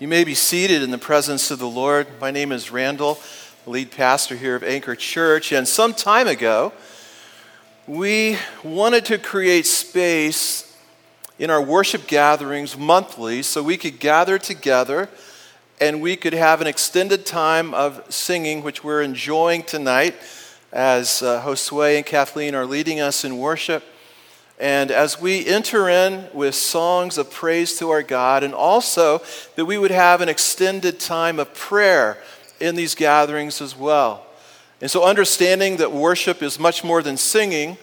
You may be seated in the presence of the Lord. My name is Randall, lead pastor here of Anchor Church. And some time ago, we wanted to create space in our worship gatherings monthly so we could gather together and we could have an extended time of singing, which we're enjoying tonight as uh, Josue and Kathleen are leading us in worship. And as we enter in with songs of praise to our God, and also that we would have an extended time of prayer in these gatherings as well. And so, understanding that worship is much more than singing,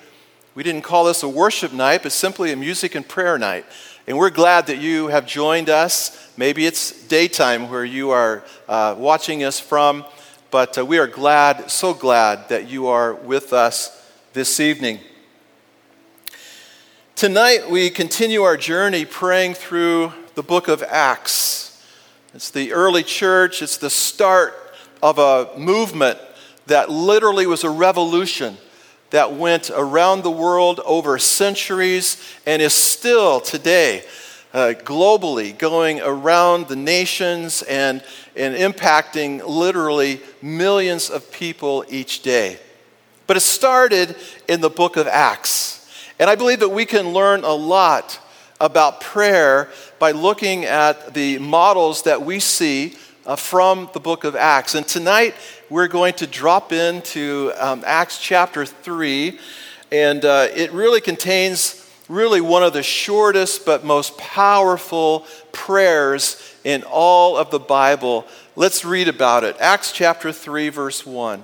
we didn't call this a worship night, but simply a music and prayer night. And we're glad that you have joined us. Maybe it's daytime where you are uh, watching us from, but uh, we are glad, so glad that you are with us this evening. Tonight, we continue our journey praying through the book of Acts. It's the early church, it's the start of a movement that literally was a revolution that went around the world over centuries and is still today uh, globally going around the nations and, and impacting literally millions of people each day. But it started in the book of Acts. And I believe that we can learn a lot about prayer by looking at the models that we see uh, from the book of Acts. And tonight we're going to drop into um, Acts chapter 3, and uh, it really contains really one of the shortest but most powerful prayers in all of the Bible. Let's read about it. Acts chapter 3, verse 1.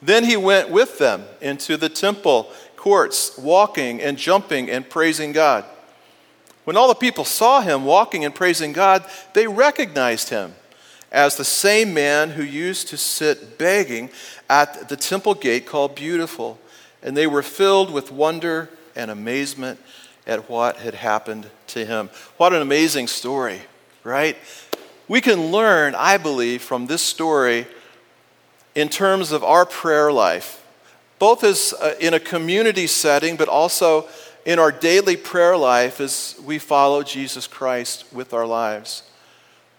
Then he went with them into the temple courts, walking and jumping and praising God. When all the people saw him walking and praising God, they recognized him as the same man who used to sit begging at the temple gate called Beautiful. And they were filled with wonder and amazement at what had happened to him. What an amazing story, right? We can learn, I believe, from this story in terms of our prayer life, both as uh, in a community setting, but also in our daily prayer life as we follow Jesus Christ with our lives.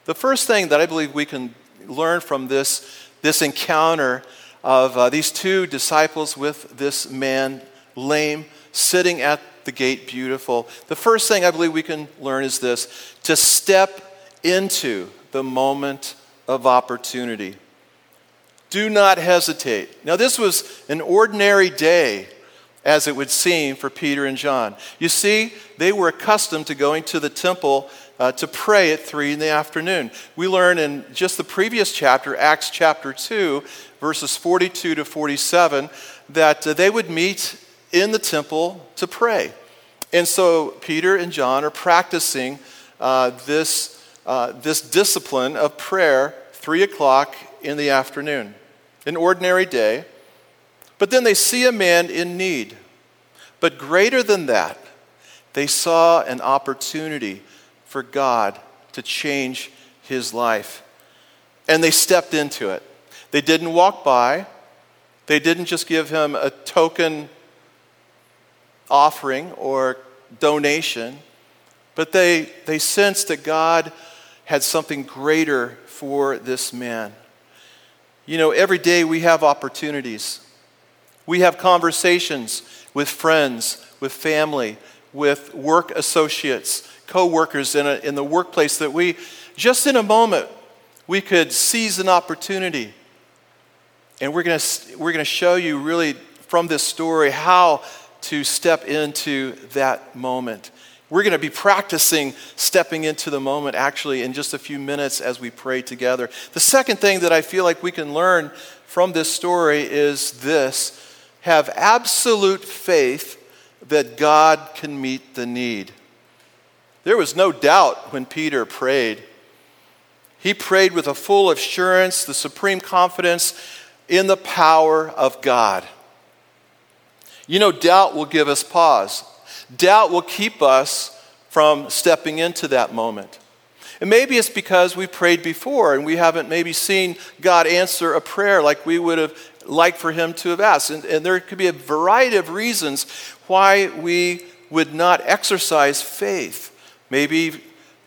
The first thing that I believe we can learn from this, this encounter of uh, these two disciples with this man, lame, sitting at the gate, beautiful. The first thing I believe we can learn is this to step into the moment of opportunity. Do not hesitate. Now, this was an ordinary day, as it would seem, for Peter and John. You see, they were accustomed to going to the temple uh, to pray at 3 in the afternoon. We learn in just the previous chapter, Acts chapter 2, verses 42 to 47, that uh, they would meet in the temple to pray. And so Peter and John are practicing uh, this, uh, this discipline of prayer, 3 o'clock in the afternoon an ordinary day, but then they see a man in need. But greater than that, they saw an opportunity for God to change his life. And they stepped into it. They didn't walk by, they didn't just give him a token offering or donation, but they, they sensed that God had something greater for this man. You know, every day we have opportunities. We have conversations with friends, with family, with work associates, co workers in, in the workplace that we, just in a moment, we could seize an opportunity. And we're going we're going to show you really from this story how to step into that moment. We're going to be practicing stepping into the moment actually in just a few minutes as we pray together. The second thing that I feel like we can learn from this story is this have absolute faith that God can meet the need. There was no doubt when Peter prayed. He prayed with a full assurance, the supreme confidence in the power of God. You know, doubt will give us pause. Doubt will keep us from stepping into that moment. And maybe it's because we prayed before and we haven't maybe seen God answer a prayer like we would have liked for Him to have asked. And, and there could be a variety of reasons why we would not exercise faith. Maybe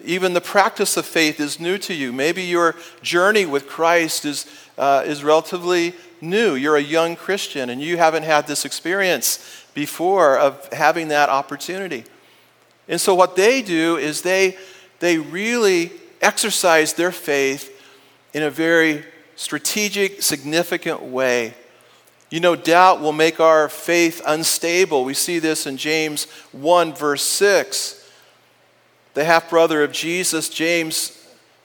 even the practice of faith is new to you. Maybe your journey with Christ is, uh, is relatively new. You're a young Christian and you haven't had this experience before of having that opportunity. And so, what they do is they, they really exercise their faith in a very strategic, significant way. You know, doubt will make our faith unstable. We see this in James 1, verse 6. The half brother of Jesus, James,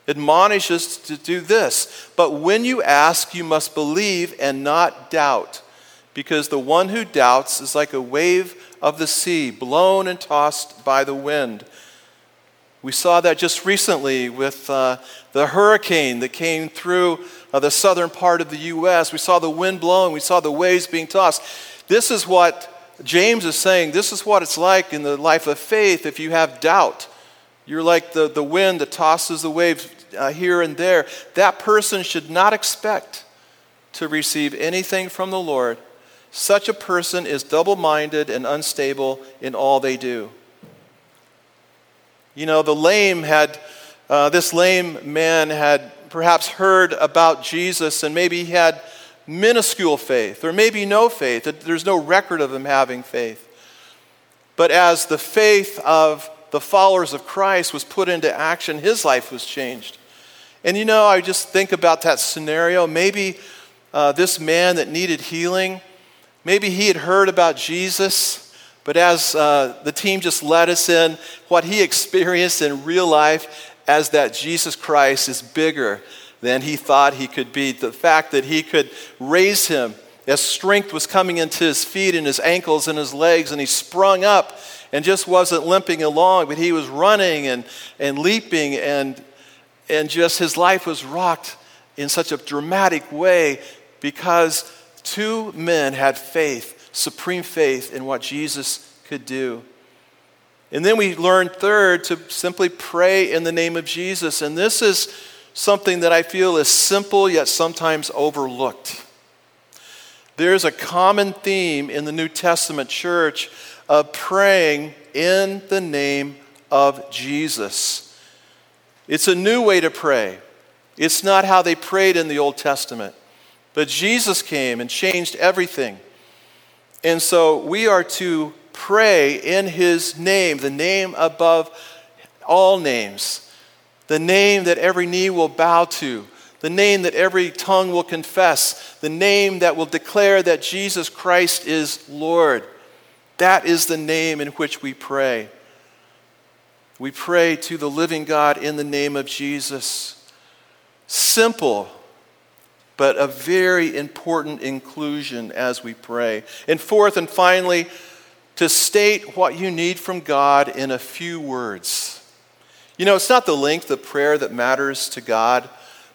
admonishes to do this. But when you ask, you must believe and not doubt, because the one who doubts is like a wave of the sea, blown and tossed by the wind. We saw that just recently with uh, the hurricane that came through uh, the southern part of the U.S. We saw the wind blowing, we saw the waves being tossed. This is what James is saying. This is what it's like in the life of faith if you have doubt. You're like the, the wind that tosses the waves uh, here and there. That person should not expect to receive anything from the Lord. Such a person is double minded and unstable in all they do. You know, the lame had, uh, this lame man had perhaps heard about Jesus and maybe he had minuscule faith or maybe no faith. There's no record of him having faith. But as the faith of the followers of Christ was put into action, his life was changed. And you know, I just think about that scenario. Maybe uh, this man that needed healing, maybe he had heard about Jesus, but as uh, the team just led us in, what he experienced in real life as that Jesus Christ is bigger than he thought he could be. The fact that he could raise him as strength was coming into his feet and his ankles and his legs, and he sprung up and just wasn't limping along, but he was running and, and leaping, and, and just his life was rocked in such a dramatic way because two men had faith, supreme faith in what Jesus could do. And then we learned, third, to simply pray in the name of Jesus. And this is something that I feel is simple yet sometimes overlooked. There's a common theme in the New Testament church of praying in the name of Jesus. It's a new way to pray. It's not how they prayed in the Old Testament. But Jesus came and changed everything. And so we are to pray in his name, the name above all names, the name that every knee will bow to, the name that every tongue will confess, the name that will declare that Jesus Christ is Lord. That is the name in which we pray. We pray to the living God in the name of Jesus. Simple, but a very important inclusion as we pray. And fourth and finally, to state what you need from God in a few words. You know, it's not the length of prayer that matters to God,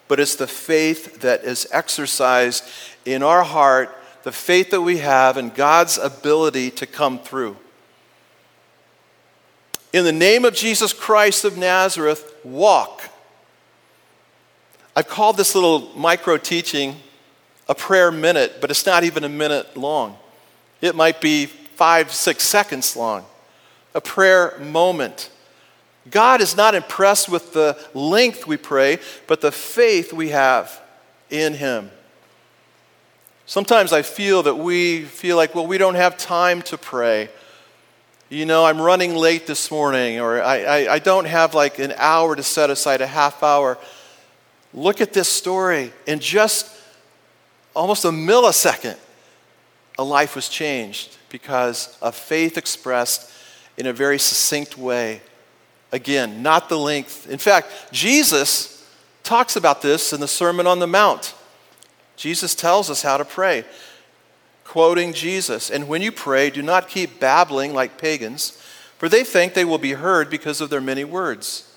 but it's the faith that is exercised in our heart the faith that we have in God's ability to come through. In the name of Jesus Christ of Nazareth, walk. I've called this little micro teaching a prayer minute, but it's not even a minute long. It might be five, six seconds long. A prayer moment. God is not impressed with the length we pray, but the faith we have in Him. Sometimes I feel that we feel like, well, we don't have time to pray. You know, I'm running late this morning, or I, I, I don't have like an hour to set aside, a half hour. Look at this story. In just almost a millisecond, a life was changed because of faith expressed in a very succinct way. Again, not the length. In fact, Jesus talks about this in the Sermon on the Mount. Jesus tells us how to pray, quoting Jesus. And when you pray, do not keep babbling like pagans, for they think they will be heard because of their many words.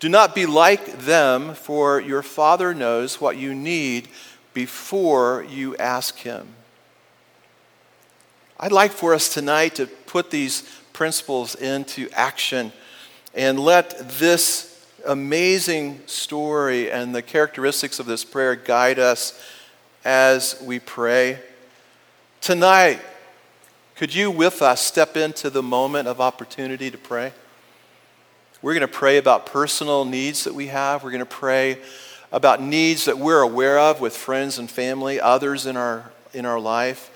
Do not be like them, for your Father knows what you need before you ask Him. I'd like for us tonight to put these principles into action and let this amazing story and the characteristics of this prayer guide us as we pray. Tonight, could you with us step into the moment of opportunity to pray? We're going to pray about personal needs that we have. We're going to pray about needs that we're aware of with friends and family, others in our, in our life.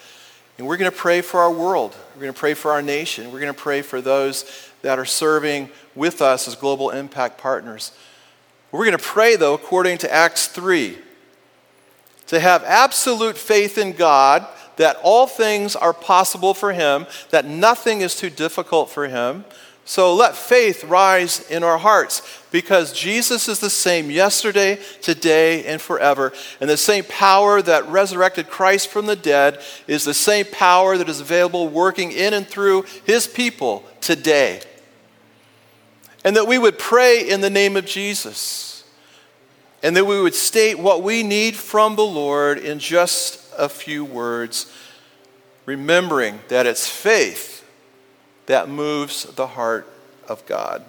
And we're going to pray for our world. We're going to pray for our nation. We're going to pray for those that are serving with us as global impact partners. We're going to pray, though, according to Acts 3, to have absolute faith in God that all things are possible for Him, that nothing is too difficult for Him. So let faith rise in our hearts because Jesus is the same yesterday, today, and forever. And the same power that resurrected Christ from the dead is the same power that is available working in and through his people today. And that we would pray in the name of Jesus. And that we would state what we need from the Lord in just a few words, remembering that it's faith that moves the heart of God.